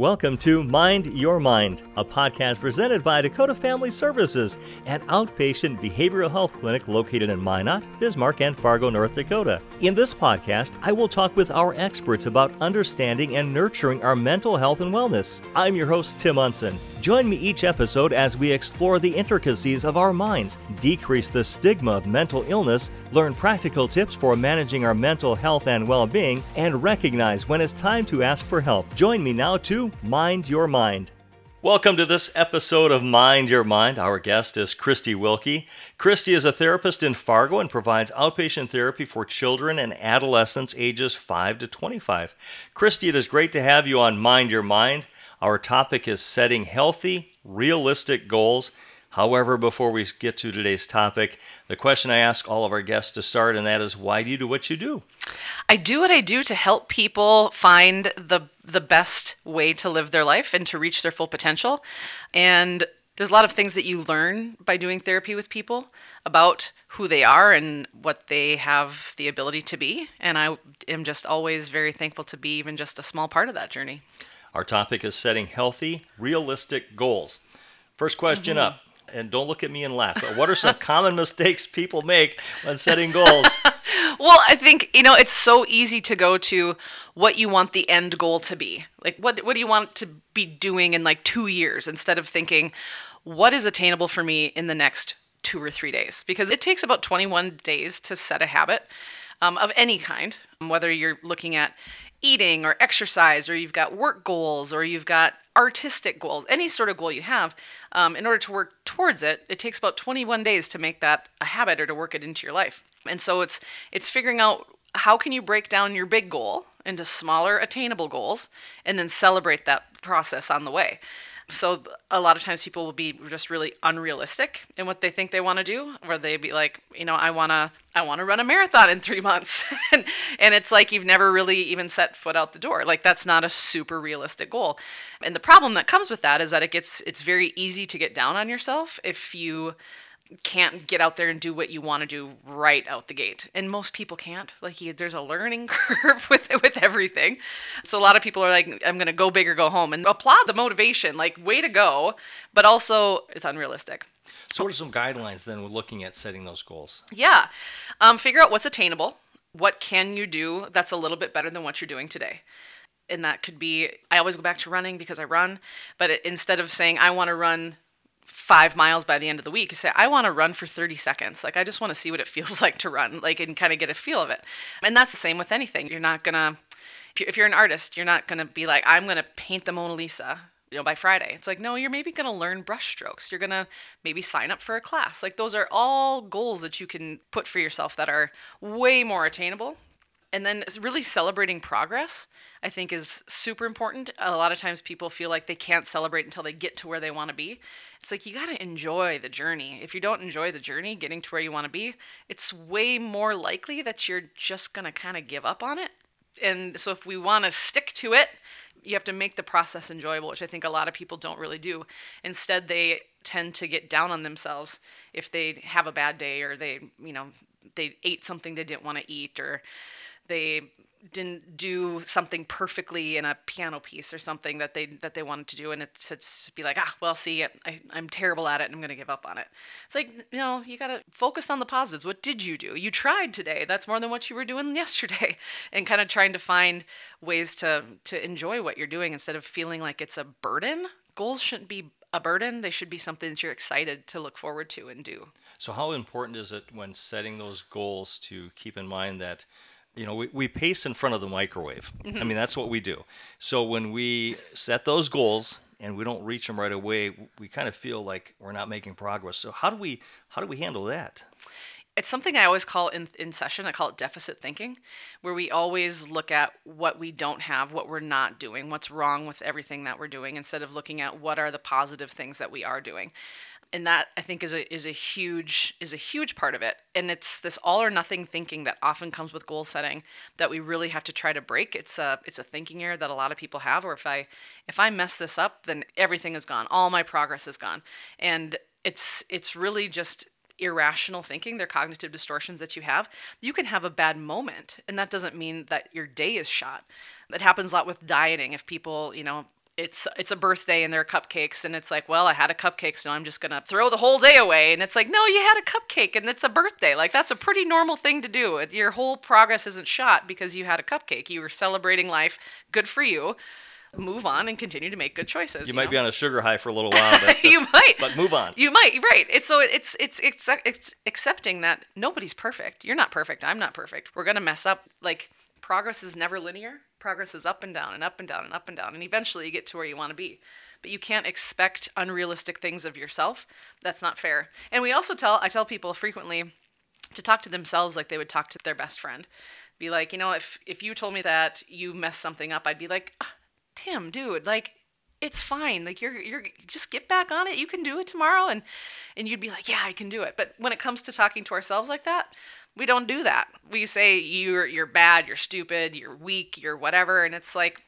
Welcome to Mind Your Mind, a podcast presented by Dakota Family Services, an outpatient behavioral health clinic located in Minot, Bismarck, and Fargo, North Dakota. In this podcast, I will talk with our experts about understanding and nurturing our mental health and wellness. I'm your host, Tim Unsinn. Join me each episode as we explore the intricacies of our minds, decrease the stigma of mental illness, learn practical tips for managing our mental health and well being, and recognize when it's time to ask for help. Join me now to Mind Your Mind. Welcome to this episode of Mind Your Mind. Our guest is Christy Wilkie. Christy is a therapist in Fargo and provides outpatient therapy for children and adolescents ages 5 to 25. Christy, it is great to have you on Mind Your Mind. Our topic is setting healthy, realistic goals. However, before we get to today's topic, the question I ask all of our guests to start, and that is, why do you do what you do? I do what I do to help people find the the best way to live their life and to reach their full potential. And there's a lot of things that you learn by doing therapy with people about who they are and what they have the ability to be. And I am just always very thankful to be even just a small part of that journey. Our topic is setting healthy, realistic goals. First question mm-hmm. up, and don't look at me and laugh. What are some common mistakes people make when setting goals? well, I think, you know, it's so easy to go to what you want the end goal to be. Like, what, what do you want to be doing in like two years instead of thinking, what is attainable for me in the next two or three days? Because it takes about 21 days to set a habit um, of any kind, whether you're looking at eating or exercise, or you've got work goals, or you've got artistic goals, any sort of goal you have, um, in order to work towards it, it takes about 21 days to make that a habit or to work it into your life. And so it's it's figuring out how can you break down your big goal into smaller attainable goals and then celebrate that process on the way. So a lot of times people will be just really unrealistic in what they think they want to do, where they be like, you know, I wanna I wanna run a marathon in three months, and, and it's like you've never really even set foot out the door. Like that's not a super realistic goal. And the problem that comes with that is that it gets it's very easy to get down on yourself if you can't get out there and do what you want to do right out the gate and most people can't. Like you, there's a learning curve with with everything. So a lot of people are like i'm gonna go big or go home and applaud the motivation like way to go but also it's unrealistic. So what are some guidelines then with looking at setting those goals? Yeah um, figure out what's attainable what can you do that's a little bit better than what you're doing today. And that could be i always go back to running because i run but it, instead of saying i want to run five miles by the end of the week say i want to run for 30 seconds. Like i just want to see what it feels like to run like and kind of get a feel of it. And that's the same with anything. You're not gonna if you're an artist you're not gonna be like i'm gonna paint the mona lisa you know by friday. It's like no you're maybe gonna learn brush strokes you're gonna maybe sign up for a class. Like those are all goals that you can put for yourself that are way more attainable and then really celebrating progress i think is super important. A lot of times people feel like they can't celebrate until they get to where they want to be. It's like you got to enjoy the journey. If you don't enjoy the journey getting to where you want to be it's way more likely that you're just going to kind of give up on it. And so if we want to stick to it you have to make the process enjoyable which i think a lot of people don't really do. Instead they tend to get down on themselves if they have a bad day or they you know they ate something they didn't want to eat or they didn't do something perfectly in a piano piece or something that they that they wanted to do and it's, it's be like ah well see I, i'm terrible at it and i'm going to give up on it. It's like you know you got to focus on the positives. What did you do? You tried today. That's more than what you were doing yesterday. And kind of trying to find ways to to enjoy what you're doing instead of feeling like it's a burden. Goals shouldn't be a burden. They should be something that you're excited to look forward to and do. So how important is it when setting those goals to keep in mind that you know, we, we pace in front of the microwave. Mm-hmm. I mean, that's what we do. So when we set those goals and we don't reach them right away, we kind of feel like we're not making progress. So how do we how do we handle that? It's something I always call in, in session, I call it deficit thinking, where we always look at what we don't have, what we're not doing, what's wrong with everything that we're doing, instead of looking at what are the positive things that we are doing and that I think is a is a huge is a huge part of it. And it's this all or nothing thinking that often comes with goal setting that we really have to try to break. It's a it's a thinking error that a lot of people have. Or if I if I mess this up, then everything is gone. All my progress is gone. And it's it's really just irrational thinking, they're cognitive distortions that you have, you can have a bad moment. And that doesn't mean that your day is shot. That happens a lot with dieting. If people, you know, it's it's a birthday and there are cupcakes and it's like well i had a cupcake so i'm just gonna throw the whole day away and it's like no you had a cupcake and it's a birthday like that's a pretty normal thing to do your whole progress isn't shot because you had a cupcake you were celebrating life good for you move on and continue to make good choices. You, you might know? be on a sugar high for a little while, but you might. But move on. You might, right? It's so it's it's it's it's accepting that nobody's perfect. You're not perfect. I'm not perfect. We're gonna mess up. Like progress is never linear. Progress is up and down and up and down and up and down, and eventually you get to where you want to be. But you can't expect unrealistic things of yourself. That's not fair. And we also tell I tell people frequently to talk to themselves like they would talk to their best friend. Be like, you know, if if you told me that you messed something up, I'd be like, ah, Tim, dude, like it's fine. Like you're you're just get back on it. You can do it tomorrow and and you'd be like, "Yeah, I can do it." But when it comes to talking to ourselves like that, we don't do that. We say you're you're bad, you're stupid, you're weak, you're whatever, and it's like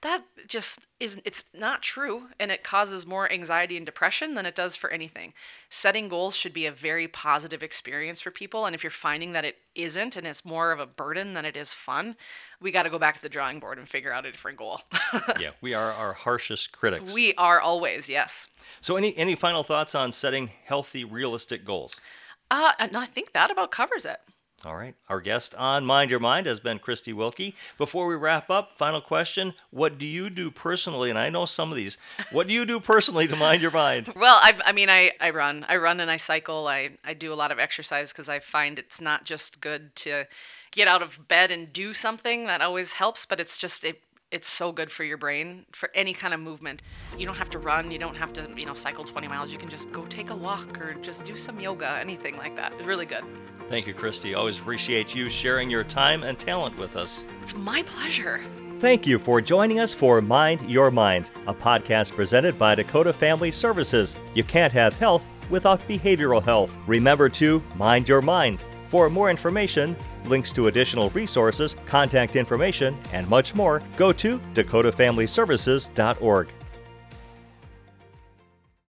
that just is it's not true. And it causes more anxiety and depression than it does for anything. Setting goals should be a very positive experience for people. And if you're finding that it isn't and it's more of a burden than it is fun we got to go back to the drawing board and figure out a different goal. Yeah we are our harshest critics. We are always yes. So any any final thoughts on setting healthy realistic goals uh, no, I think that about covers it. All right. Our guest on Mind Your Mind has been Christy Wilkie. Before we wrap up, final question. What do you do personally? And I know some of these. What do you do personally to mind your mind? Well, I, I mean, I, I run. I run and I cycle. I, I do a lot of exercise because I find it's not just good to get out of bed and do something. That always helps, but it's just, it it's so good for your brain for any kind of movement. You don't have to run, you don't have to, you know, cycle 20 miles. You can just go take a walk or just do some yoga, anything like that. It's really good. Thank you, Christy. Always appreciate you sharing your time and talent with us. It's my pleasure. Thank you for joining us for Mind Your Mind, a podcast presented by Dakota Family Services. You can't have health without behavioral health. Remember to mind your mind. For more information, links to additional resources, contact information, and much more, go to dakotafamilyservices.org.